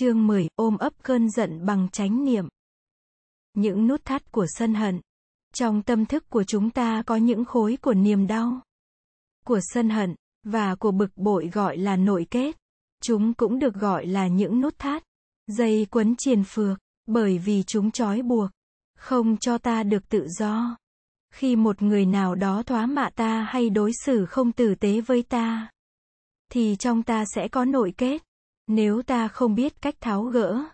Chương 10, ôm ấp cơn giận bằng chánh niệm. Những nút thắt của sân hận. Trong tâm thức của chúng ta có những khối của niềm đau, của sân hận, và của bực bội gọi là nội kết. Chúng cũng được gọi là những nút thắt, dây quấn triền phược, bởi vì chúng trói buộc, không cho ta được tự do. Khi một người nào đó thoá mạ ta hay đối xử không tử tế với ta, thì trong ta sẽ có nội kết. Nếu ta không biết cách tháo gỡ,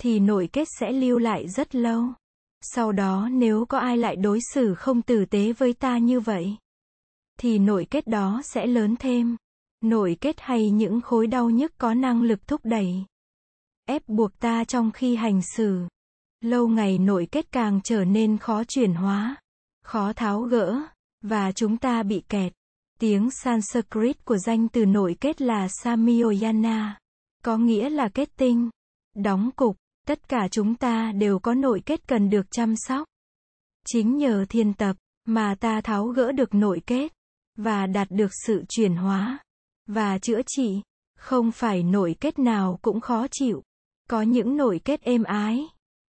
thì nội kết sẽ lưu lại rất lâu. Sau đó nếu có ai lại đối xử không tử tế với ta như vậy, thì nội kết đó sẽ lớn thêm. Nội kết hay những khối đau nhức có năng lực thúc đẩy, ép buộc ta trong khi hành xử. Lâu ngày nội kết càng trở nên khó chuyển hóa, khó tháo gỡ, và chúng ta bị kẹt. Tiếng Sanskrit của danh từ nội kết là Samyoyana có nghĩa là kết tinh, đóng cục, tất cả chúng ta đều có nội kết cần được chăm sóc. Chính nhờ thiên tập mà ta tháo gỡ được nội kết và đạt được sự chuyển hóa và chữa trị. Không phải nội kết nào cũng khó chịu. Có những nội kết êm ái,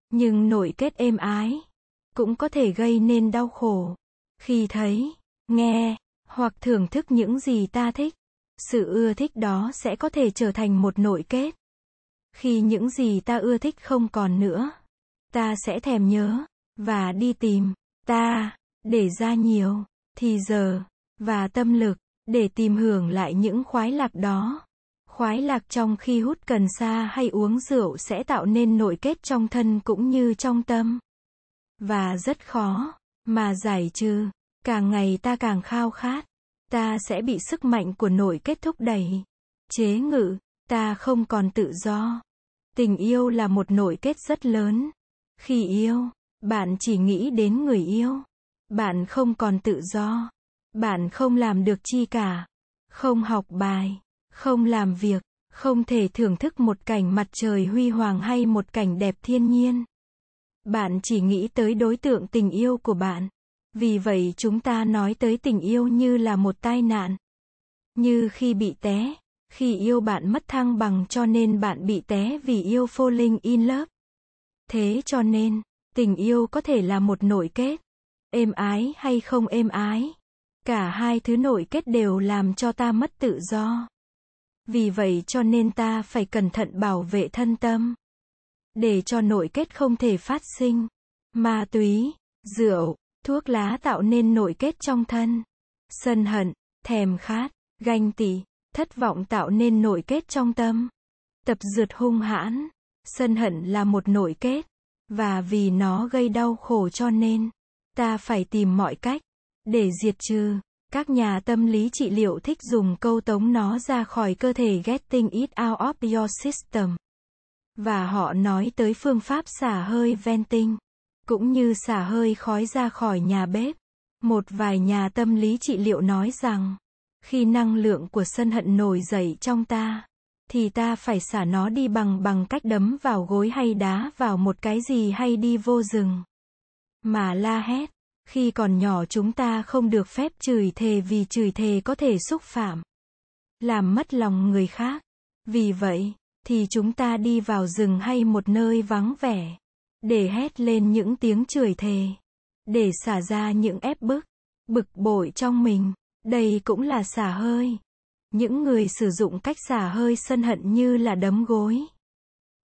nhưng nội kết êm ái cũng có thể gây nên đau khổ khi thấy, nghe hoặc thưởng thức những gì ta thích. Sự ưa thích đó sẽ có thể trở thành một nội kết. Khi những gì ta ưa thích không còn nữa, ta sẽ thèm nhớ, và đi tìm, ta, để ra nhiều, thì giờ, và tâm lực, để tìm hưởng lại những khoái lạc đó. Khoái lạc trong khi hút cần sa hay uống rượu sẽ tạo nên nội kết trong thân cũng như trong tâm. Và rất khó, mà giải trừ, càng ngày ta càng khao khát ta sẽ bị sức mạnh của nội kết thúc đẩy, chế ngự, ta không còn tự do. Tình yêu là một nội kết rất lớn. Khi yêu, bạn chỉ nghĩ đến người yêu. Bạn không còn tự do. Bạn không làm được chi cả. Không học bài, không làm việc, không thể thưởng thức một cảnh mặt trời huy hoàng hay một cảnh đẹp thiên nhiên. Bạn chỉ nghĩ tới đối tượng tình yêu của bạn. Vì vậy chúng ta nói tới tình yêu như là một tai nạn. Như khi bị té, khi yêu bạn mất thăng bằng cho nên bạn bị té vì yêu falling in love. Thế cho nên, tình yêu có thể là một nội kết. Êm ái hay không êm ái. Cả hai thứ nội kết đều làm cho ta mất tự do. Vì vậy cho nên ta phải cẩn thận bảo vệ thân tâm. Để cho nội kết không thể phát sinh. Ma túy, rượu, Thuốc lá tạo nên nội kết trong thân. Sân hận, thèm khát, ganh tị, thất vọng tạo nên nội kết trong tâm. Tập dượt hung hãn, sân hận là một nội kết, và vì nó gây đau khổ cho nên, ta phải tìm mọi cách, để diệt trừ. Các nhà tâm lý trị liệu thích dùng câu tống nó ra khỏi cơ thể getting it out of your system. Và họ nói tới phương pháp xả hơi venting cũng như xả hơi khói ra khỏi nhà bếp. Một vài nhà tâm lý trị liệu nói rằng, khi năng lượng của sân hận nổi dậy trong ta, thì ta phải xả nó đi bằng bằng cách đấm vào gối hay đá vào một cái gì hay đi vô rừng. Mà la hét, khi còn nhỏ chúng ta không được phép chửi thề vì chửi thề có thể xúc phạm, làm mất lòng người khác. Vì vậy, thì chúng ta đi vào rừng hay một nơi vắng vẻ để hét lên những tiếng chửi thề, để xả ra những ép bức, bực bội trong mình. Đây cũng là xả hơi. Những người sử dụng cách xả hơi sân hận như là đấm gối.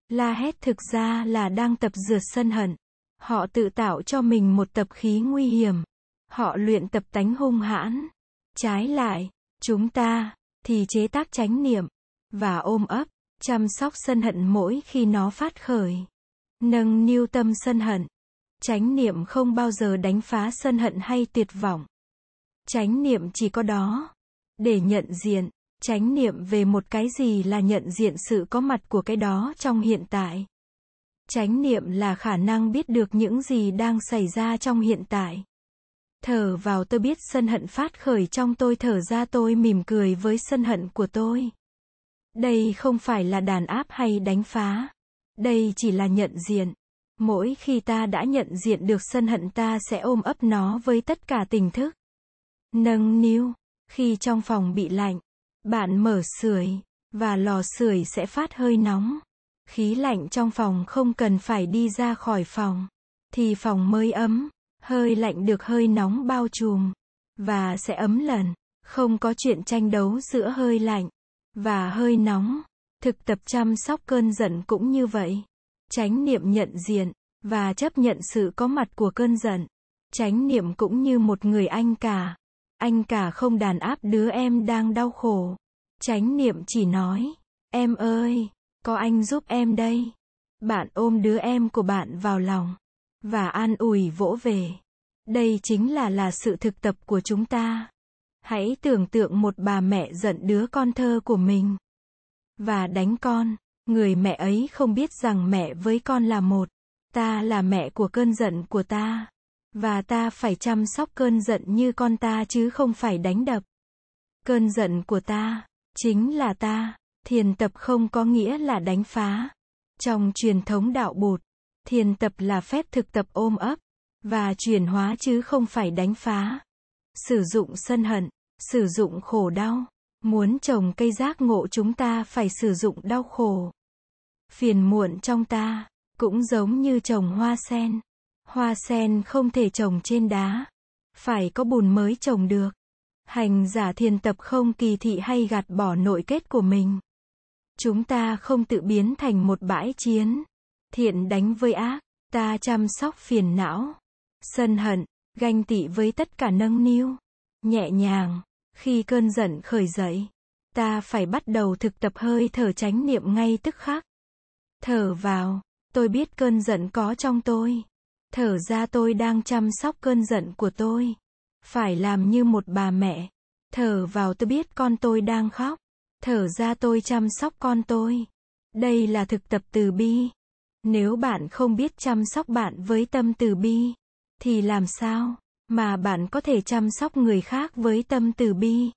La hét thực ra là đang tập dượt sân hận. Họ tự tạo cho mình một tập khí nguy hiểm. Họ luyện tập tánh hung hãn. Trái lại, chúng ta, thì chế tác chánh niệm, và ôm ấp, chăm sóc sân hận mỗi khi nó phát khởi. Nâng niu tâm sân hận. Chánh niệm không bao giờ đánh phá sân hận hay tuyệt vọng. Chánh niệm chỉ có đó. Để nhận diện, chánh niệm về một cái gì là nhận diện sự có mặt của cái đó trong hiện tại. Chánh niệm là khả năng biết được những gì đang xảy ra trong hiện tại. Thở vào tôi biết sân hận phát khởi trong tôi thở ra tôi mỉm cười với sân hận của tôi. Đây không phải là đàn áp hay đánh phá. Đây chỉ là nhận diện. Mỗi khi ta đã nhận diện được sân hận ta sẽ ôm ấp nó với tất cả tình thức. Nâng niu. Khi trong phòng bị lạnh, bạn mở sưởi và lò sưởi sẽ phát hơi nóng. Khí lạnh trong phòng không cần phải đi ra khỏi phòng, thì phòng mới ấm, hơi lạnh được hơi nóng bao trùm, và sẽ ấm lần. Không có chuyện tranh đấu giữa hơi lạnh và hơi nóng. Thực tập chăm sóc cơn giận cũng như vậy. Tránh niệm nhận diện và chấp nhận sự có mặt của cơn giận. Tránh niệm cũng như một người anh cả. Anh cả không đàn áp đứa em đang đau khổ. Tránh niệm chỉ nói, em ơi, có anh giúp em đây. Bạn ôm đứa em của bạn vào lòng và an ủi vỗ về. Đây chính là là sự thực tập của chúng ta. Hãy tưởng tượng một bà mẹ giận đứa con thơ của mình và đánh con. Người mẹ ấy không biết rằng mẹ với con là một. Ta là mẹ của cơn giận của ta. Và ta phải chăm sóc cơn giận như con ta chứ không phải đánh đập. Cơn giận của ta, chính là ta. Thiền tập không có nghĩa là đánh phá. Trong truyền thống đạo bụt, thiền tập là phép thực tập ôm ấp và chuyển hóa chứ không phải đánh phá. Sử dụng sân hận, sử dụng khổ đau. Muốn trồng cây giác ngộ chúng ta phải sử dụng đau khổ. Phiền muộn trong ta, cũng giống như trồng hoa sen. Hoa sen không thể trồng trên đá. Phải có bùn mới trồng được. Hành giả thiền tập không kỳ thị hay gạt bỏ nội kết của mình. Chúng ta không tự biến thành một bãi chiến. Thiện đánh với ác, ta chăm sóc phiền não, sân hận, ganh tị với tất cả nâng niu, nhẹ nhàng. Khi cơn giận khởi dậy, ta phải bắt đầu thực tập hơi thở chánh niệm ngay tức khắc. Thở vào, tôi biết cơn giận có trong tôi. Thở ra tôi đang chăm sóc cơn giận của tôi. Phải làm như một bà mẹ. Thở vào tôi biết con tôi đang khóc. Thở ra tôi chăm sóc con tôi. Đây là thực tập từ bi. Nếu bạn không biết chăm sóc bạn với tâm từ bi, thì làm sao mà bạn có thể chăm sóc người khác với tâm từ bi?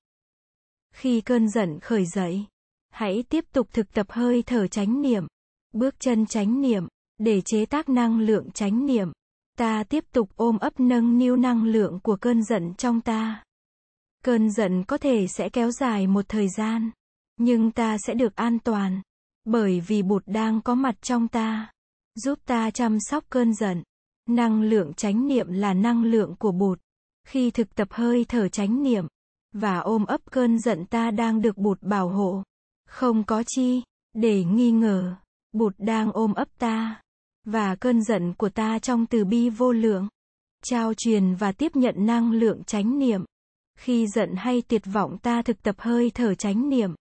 Khi cơn giận khởi dậy, hãy tiếp tục thực tập hơi thở chánh niệm, bước chân chánh niệm để chế tác năng lượng chánh niệm. Ta tiếp tục ôm ấp nâng niu năng lượng của cơn giận trong ta. Cơn giận có thể sẽ kéo dài một thời gian, nhưng ta sẽ được an toàn, bởi vì Bụt đang có mặt trong ta, giúp ta chăm sóc cơn giận. Năng lượng chánh niệm là năng lượng của Bụt. Khi thực tập hơi thở chánh niệm và ôm ấp cơn giận ta đang được Bụt bảo hộ. Không có chi để nghi ngờ, Bụt đang ôm ấp ta và cơn giận của ta trong từ bi vô lượng. Trao truyền và tiếp nhận năng lượng chánh niệm. Khi giận hay tuyệt vọng ta thực tập hơi thở chánh niệm.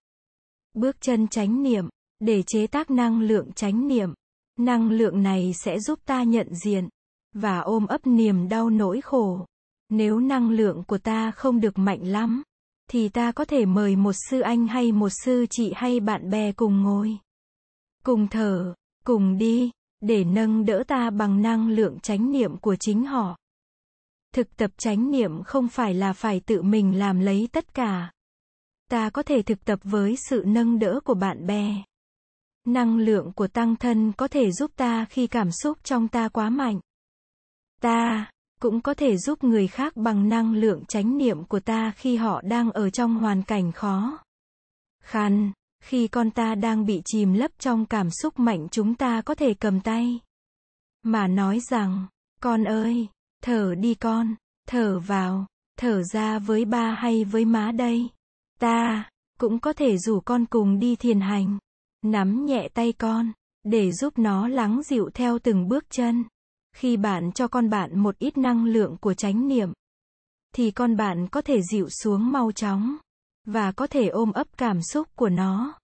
Bước chân chánh niệm để chế tác năng lượng chánh niệm. Năng lượng này sẽ giúp ta nhận diện và ôm ấp niềm đau nỗi khổ. Nếu năng lượng của ta không được mạnh lắm, thì ta có thể mời một sư anh hay một sư chị hay bạn bè cùng ngồi. Cùng thở, cùng đi, để nâng đỡ ta bằng năng lượng chánh niệm của chính họ. Thực tập chánh niệm không phải là phải tự mình làm lấy tất cả. Ta có thể thực tập với sự nâng đỡ của bạn bè. Năng lượng của tăng thân có thể giúp ta khi cảm xúc trong ta quá mạnh. Ta cũng có thể giúp người khác bằng năng lượng chánh niệm của ta khi họ đang ở trong hoàn cảnh khó khăn. Khi con ta đang bị chìm lấp trong cảm xúc mạnh chúng ta có thể cầm tay. Mà nói rằng, con ơi, thở đi con, thở vào, thở ra với ba hay với má đây. Ta, cũng có thể rủ con cùng đi thiền hành. Nắm nhẹ tay con, để giúp nó lắng dịu theo từng bước chân. Khi bạn cho con bạn một ít năng lượng của chánh niệm, thì con bạn có thể dịu xuống mau chóng, và có thể ôm ấp cảm xúc của nó.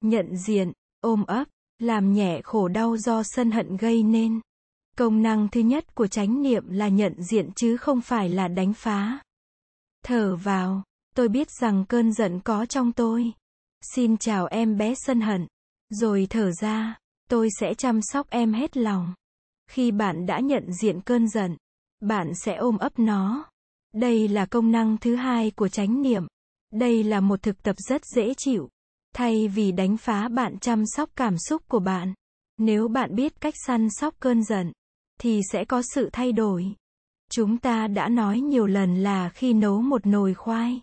Nhận diện, ôm ấp, làm nhẹ khổ đau do sân hận gây nên. Công năng thứ nhất của chánh niệm là nhận diện chứ không phải là đánh phá. Thở vào, tôi biết rằng cơn giận có trong tôi. Xin chào em bé sân hận. Rồi thở ra, tôi sẽ chăm sóc em hết lòng. Khi bạn đã nhận diện cơn giận, bạn sẽ ôm ấp nó. Đây là công năng thứ hai của chánh niệm. Đây là một thực tập rất dễ chịu. Thay vì đánh phá bạn chăm sóc cảm xúc của bạn. Nếu bạn biết cách săn sóc cơn giận, thì sẽ có sự thay đổi. Chúng ta đã nói nhiều lần là khi nấu một nồi khoai,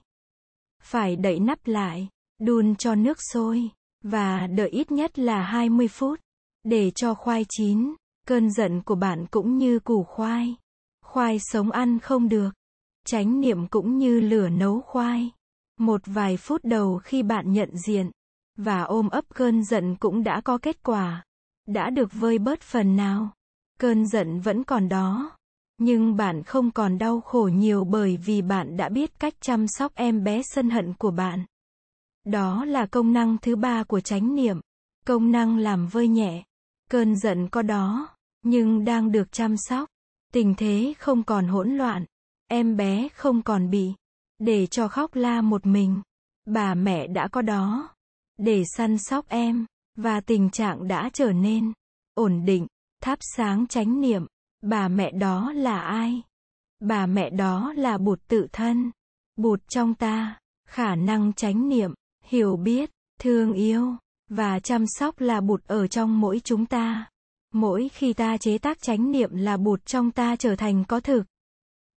phải đậy nắp lại, đun cho nước sôi, và đợi ít nhất là 20 phút. để cho khoai chín. Cơn giận của bạn cũng như củ khoai. Khoai sống ăn không được. Chánh niệm cũng như lửa nấu khoai. Một vài phút đầu khi bạn nhận diện và ôm ấp cơn giận cũng đã có kết quả. Đã được vơi bớt phần nào. Cơn giận vẫn còn đó. Nhưng bạn không còn đau khổ nhiều bởi vì bạn đã biết cách chăm sóc em bé sân hận của bạn. Đó là công năng thứ ba của chánh niệm. Công năng làm vơi nhẹ. Cơn giận có đó, nhưng đang được chăm sóc. Tình thế không còn hỗn loạn. Em bé không còn bị để cho khóc la một mình. Bà mẹ đã có đó để săn sóc em và tình trạng đã trở nên ổn định, thắp sáng chánh niệm. Bà mẹ đó là ai? Bà mẹ đó là bụt tự thân. Bụt trong ta, khả năng chánh niệm, hiểu biết, thương yêu và chăm sóc là bụt ở trong mỗi chúng ta. Mỗi khi ta chế tác chánh niệm là bụt trong ta trở thành có thực.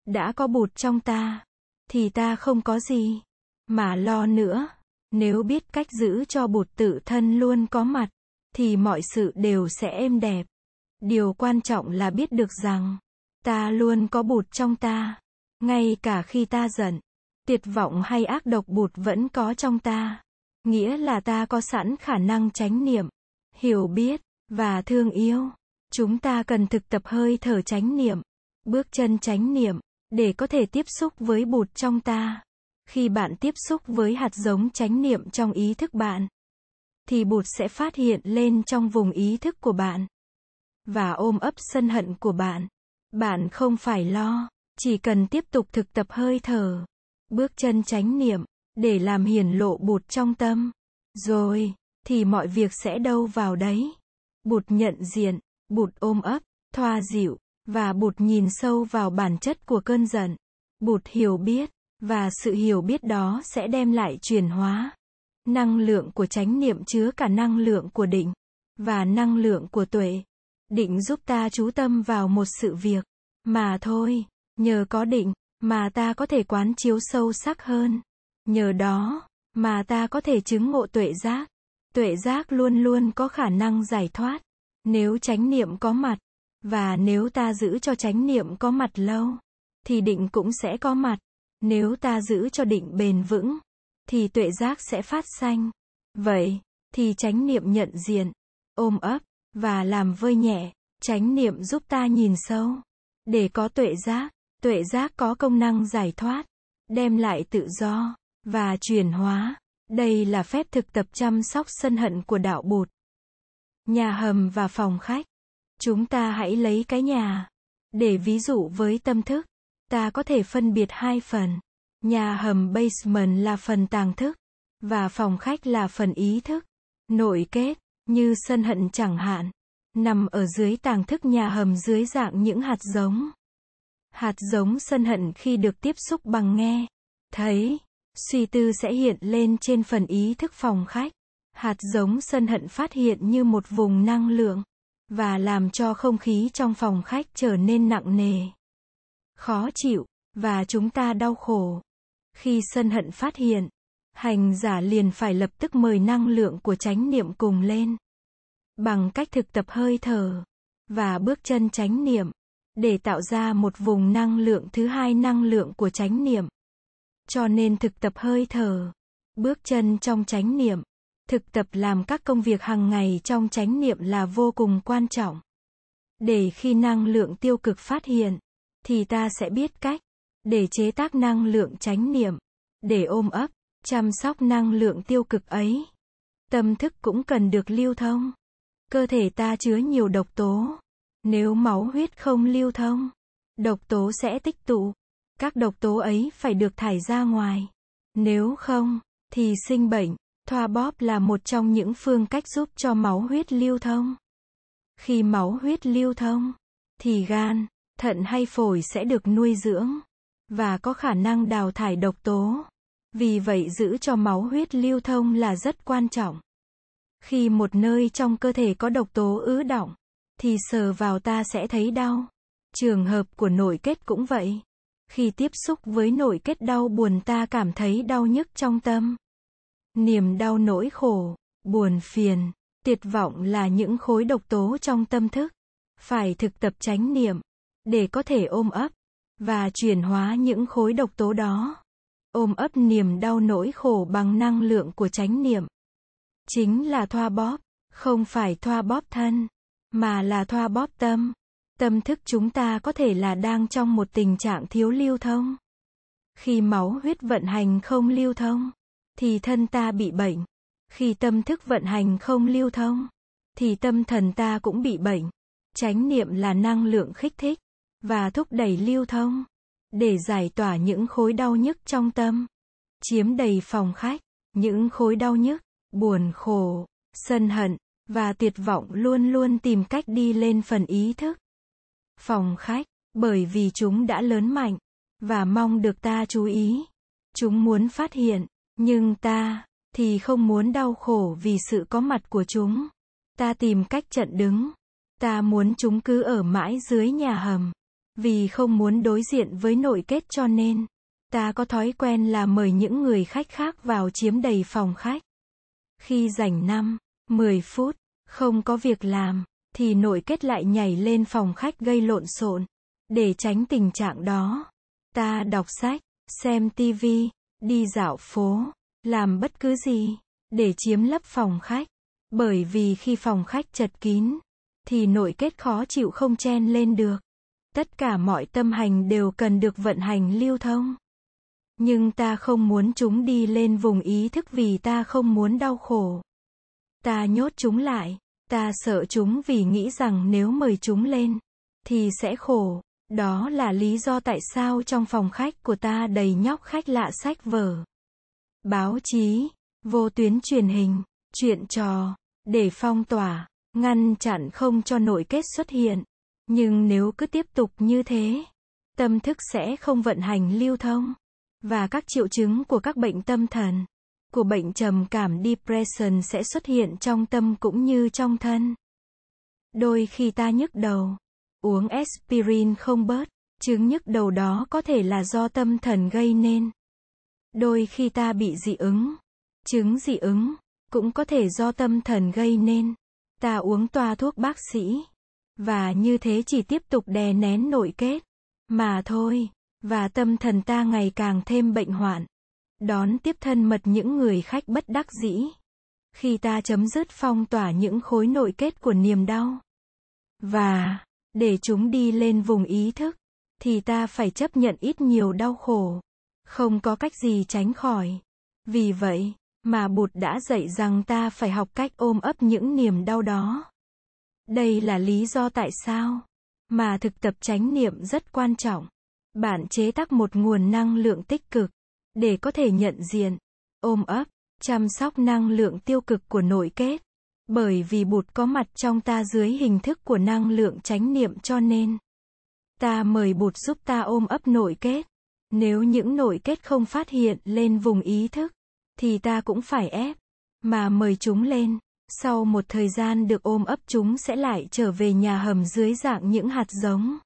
Đã có bụt trong ta, thì ta không có gì mà lo nữa. Nếu biết cách giữ cho bụt tự thân luôn có mặt, thì mọi sự đều sẽ êm đẹp. Điều quan trọng là biết được rằng, ta luôn có bụt trong ta. Ngay cả khi ta giận, tuyệt vọng hay ác độc bụt vẫn có trong ta. Nghĩa là ta có sẵn khả năng chánh niệm, hiểu biết, và thương yêu. Chúng ta cần thực tập hơi thở chánh niệm, bước chân chánh niệm, để có thể tiếp xúc với bụt trong ta. Khi bạn tiếp xúc với hạt giống chánh niệm trong ý thức bạn, thì bụt sẽ phát hiện lên trong vùng ý thức của bạn và ôm ấp sân hận của bạn. Bạn không phải lo, chỉ cần tiếp tục thực tập hơi thở, bước chân chánh niệm để làm hiển lộ bụt trong tâm. Rồi thì mọi việc sẽ đâu vào đấy. Bụt nhận diện, bụt ôm ấp, thoa dịu và bụt nhìn sâu vào bản chất của cơn giận. Bụt hiểu biết và sự hiểu biết đó sẽ đem lại chuyển hóa. Năng lượng của chánh niệm chứa cả năng lượng của định và năng lượng của tuệ. Định giúp ta chú tâm vào một sự việc mà thôi, nhờ có định mà ta có thể quán chiếu sâu sắc hơn. Nhờ đó mà ta có thể chứng ngộ tuệ giác. Tuệ giác luôn luôn có khả năng giải thoát. Nếu chánh niệm có mặt và nếu ta giữ cho chánh niệm có mặt lâu thì định cũng sẽ có mặt. Nếu ta giữ cho định bền vững, thì tuệ giác sẽ phát sanh. Vậy, thì chánh niệm nhận diện, ôm ấp, và làm vơi nhẹ, chánh niệm giúp ta nhìn sâu. Để có tuệ giác, tuệ giác có công năng giải thoát, đem lại tự do, và chuyển hóa. Đây là phép thực tập chăm sóc sân hận của đạo bụt. Nhà hầm và phòng khách. Chúng ta hãy lấy cái nhà. Để ví dụ với tâm thức ta có thể phân biệt hai phần. Nhà hầm basement là phần tàng thức, và phòng khách là phần ý thức. Nội kết, như sân hận chẳng hạn, nằm ở dưới tàng thức nhà hầm dưới dạng những hạt giống. Hạt giống sân hận khi được tiếp xúc bằng nghe, thấy, suy tư sẽ hiện lên trên phần ý thức phòng khách. Hạt giống sân hận phát hiện như một vùng năng lượng và làm cho không khí trong phòng khách trở nên nặng nề khó chịu, và chúng ta đau khổ. Khi sân hận phát hiện, hành giả liền phải lập tức mời năng lượng của chánh niệm cùng lên. Bằng cách thực tập hơi thở, và bước chân chánh niệm, để tạo ra một vùng năng lượng thứ hai năng lượng của chánh niệm. Cho nên thực tập hơi thở, bước chân trong chánh niệm, thực tập làm các công việc hàng ngày trong chánh niệm là vô cùng quan trọng. Để khi năng lượng tiêu cực phát hiện, thì ta sẽ biết cách để chế tác năng lượng chánh niệm, để ôm ấp, chăm sóc năng lượng tiêu cực ấy. Tâm thức cũng cần được lưu thông. Cơ thể ta chứa nhiều độc tố. Nếu máu huyết không lưu thông, độc tố sẽ tích tụ. Các độc tố ấy phải được thải ra ngoài. Nếu không, thì sinh bệnh. Thoa bóp là một trong những phương cách giúp cho máu huyết lưu thông. Khi máu huyết lưu thông, thì gan, thận hay phổi sẽ được nuôi dưỡng và có khả năng đào thải độc tố. Vì vậy giữ cho máu huyết lưu thông là rất quan trọng. Khi một nơi trong cơ thể có độc tố ứ đọng, thì sờ vào ta sẽ thấy đau. Trường hợp của nội kết cũng vậy. Khi tiếp xúc với nội kết đau buồn ta cảm thấy đau nhức trong tâm. Niềm đau nỗi khổ, buồn phiền, Tuyệt vọng là những khối độc tố trong tâm thức. Phải thực tập chánh niệm để có thể ôm ấp và chuyển hóa những khối độc tố đó. Ôm ấp niềm đau nỗi khổ bằng năng lượng của chánh niệm. Chính là thoa bóp, không phải thoa bóp thân, mà là thoa bóp tâm. Tâm thức chúng ta có thể là đang trong một tình trạng thiếu lưu thông. Khi máu huyết vận hành không lưu thông, thì thân ta bị bệnh. Khi tâm thức vận hành không lưu thông, thì tâm thần ta cũng bị bệnh. Chánh niệm là năng lượng khích thích và thúc đẩy lưu thông để giải tỏa những khối đau nhức trong tâm. Chiếm đầy phòng khách, những khối đau nhức, buồn khổ, sân hận và tuyệt vọng luôn luôn tìm cách đi lên phần ý thức. Phòng khách, bởi vì chúng đã lớn mạnh và mong được ta chú ý. Chúng muốn phát hiện, nhưng ta thì không muốn đau khổ vì sự có mặt của chúng. Ta tìm cách chặn đứng. Ta muốn chúng cứ ở mãi dưới nhà hầm. Vì không muốn đối diện với nội kết cho nên, ta có thói quen là mời những người khách khác vào chiếm đầy phòng khách. Khi dành 5, 10 phút, không có việc làm, thì nội kết lại nhảy lên phòng khách gây lộn xộn. Để tránh tình trạng đó, ta đọc sách, xem tivi, đi dạo phố, làm bất cứ gì, để chiếm lấp phòng khách. Bởi vì khi phòng khách chật kín, thì nội kết khó chịu không chen lên được. Tất cả mọi tâm hành đều cần được vận hành lưu thông. Nhưng ta không muốn chúng đi lên vùng ý thức vì ta không muốn đau khổ. Ta nhốt chúng lại, ta sợ chúng vì nghĩ rằng nếu mời chúng lên, thì sẽ khổ. Đó là lý do tại sao trong phòng khách của ta đầy nhóc khách lạ sách vở. Báo chí, vô tuyến truyền hình, chuyện trò, để phong tỏa, ngăn chặn không cho nội kết xuất hiện. Nhưng nếu cứ tiếp tục như thế, tâm thức sẽ không vận hành lưu thông. Và các triệu chứng của các bệnh tâm thần, của bệnh trầm cảm depression sẽ xuất hiện trong tâm cũng như trong thân. Đôi khi ta nhức đầu, uống aspirin không bớt, chứng nhức đầu đó có thể là do tâm thần gây nên. Đôi khi ta bị dị ứng, chứng dị ứng, cũng có thể do tâm thần gây nên. Ta uống toa thuốc bác sĩ và như thế chỉ tiếp tục đè nén nội kết. Mà thôi. Và tâm thần ta ngày càng thêm bệnh hoạn. Đón tiếp thân mật những người khách bất đắc dĩ. Khi ta chấm dứt phong tỏa những khối nội kết của niềm đau. Và, để chúng đi lên vùng ý thức, thì ta phải chấp nhận ít nhiều đau khổ. Không có cách gì tránh khỏi. Vì vậy, mà Bụt đã dạy rằng ta phải học cách ôm ấp những niềm đau đó. Đây là lý do tại sao mà thực tập chánh niệm rất quan trọng. Bạn chế tác một nguồn năng lượng tích cực để có thể nhận diện, ôm ấp, chăm sóc năng lượng tiêu cực của nội kết. Bởi vì bụt có mặt trong ta dưới hình thức của năng lượng chánh niệm cho nên ta mời bụt giúp ta ôm ấp nội kết. Nếu những nội kết không phát hiện lên vùng ý thức thì ta cũng phải ép mà mời chúng lên. Sau một thời gian được ôm ấp chúng sẽ lại trở về nhà hầm dưới dạng những hạt giống.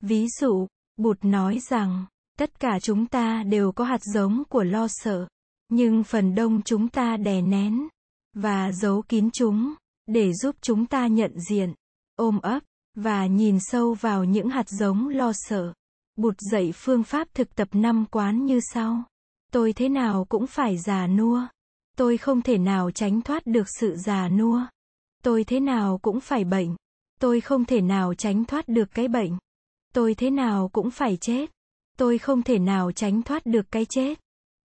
Ví dụ, Bụt nói rằng, tất cả chúng ta đều có hạt giống của lo sợ, nhưng phần đông chúng ta đè nén và giấu kín chúng để giúp chúng ta nhận diện, ôm ấp và nhìn sâu vào những hạt giống lo sợ. Bụt dạy phương pháp thực tập năm quán như sau. Tôi thế nào cũng phải già nua. Tôi không thể nào tránh thoát được sự già nua. Tôi thế nào cũng phải bệnh. Tôi không thể nào tránh thoát được cái bệnh. Tôi thế nào cũng phải chết. Tôi không thể nào tránh thoát được cái chết.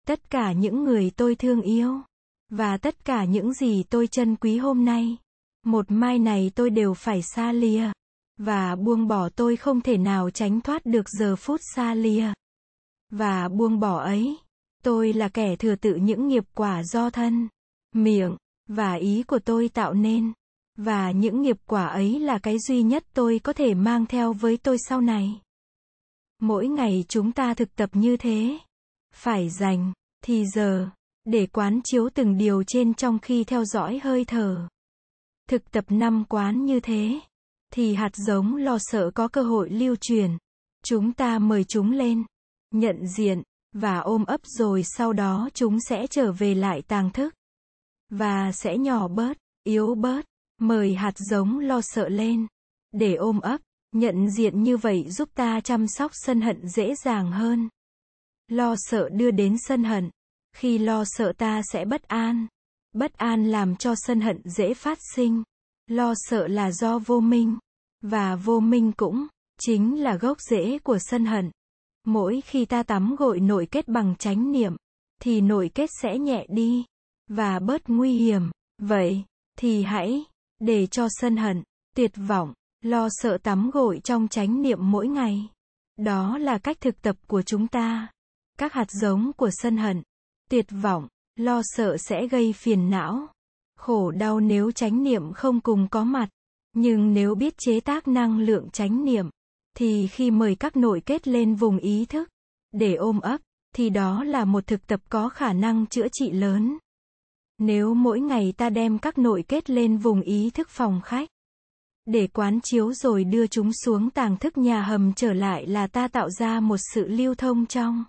Tất cả những người tôi thương yêu và tất cả những gì tôi trân quý hôm nay, một mai này tôi đều phải xa lìa và buông bỏ tôi không thể nào tránh thoát được giờ phút xa lìa. Và buông bỏ ấy Tôi là kẻ thừa tự những nghiệp quả do thân, miệng, và ý của tôi tạo nên. Và những nghiệp quả ấy là cái duy nhất tôi có thể mang theo với tôi sau này. Mỗi ngày chúng ta thực tập như thế. Phải dành, thì giờ, để quán chiếu từng điều trên trong khi theo dõi hơi thở. Thực tập năm quán như thế, thì hạt giống lo sợ có cơ hội lưu truyền. Chúng ta mời chúng lên, nhận diện, và ôm ấp rồi sau đó chúng sẽ trở về lại tàng thức và sẽ nhỏ bớt yếu bớt, mời hạt giống lo sợ lên, để ôm ấp, nhận diện như vậy giúp ta chăm sóc sân hận dễ dàng hơn. Lo sợ đưa đến sân hận. Khi lo sợ ta sẽ bất an. Bất an làm cho sân hận dễ phát sinh. Lo sợ là do vô minh. Và vô minh cũng chính là gốc rễ của sân hận. Mỗi khi ta tắm gội nội kết bằng chánh niệm, thì nội kết sẽ nhẹ đi và bớt nguy hiểm. Vậy thì hãy để cho sân hận, tuyệt vọng, lo sợ tắm gội trong chánh niệm mỗi ngày. Đó là cách thực tập của chúng ta. Các hạt giống của sân hận, tuyệt vọng, lo sợ sẽ gây phiền não, khổ đau nếu chánh niệm không cùng có mặt. Nhưng nếu biết chế tác năng lượng chánh niệm, thì khi mời các nội kết lên vùng ý thức, để ôm ấp, thì đó là một thực tập có khả năng chữa trị lớn. Nếu mỗi ngày ta đem các nội kết lên vùng ý thức phòng khách, để quán chiếu rồi đưa chúng xuống tàng thức nhà hầm trở lại là ta tạo ra một sự lưu thông trong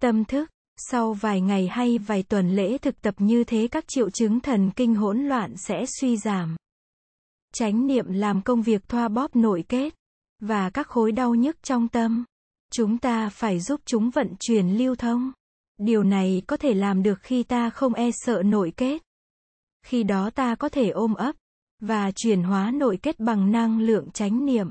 tâm thức. Sau vài ngày hay vài tuần lễ thực tập như thế, các triệu chứng thần kinh hỗn loạn sẽ suy giảm. Chánh niệm làm công việc thoa bóp nội kết và các khối đau nhức trong tâm. Chúng ta phải giúp chúng vận chuyển lưu thông. Điều này có thể làm được khi ta không e sợ nội kết. Khi đó ta có thể ôm ấp và chuyển hóa nội kết bằng năng lượng chánh niệm.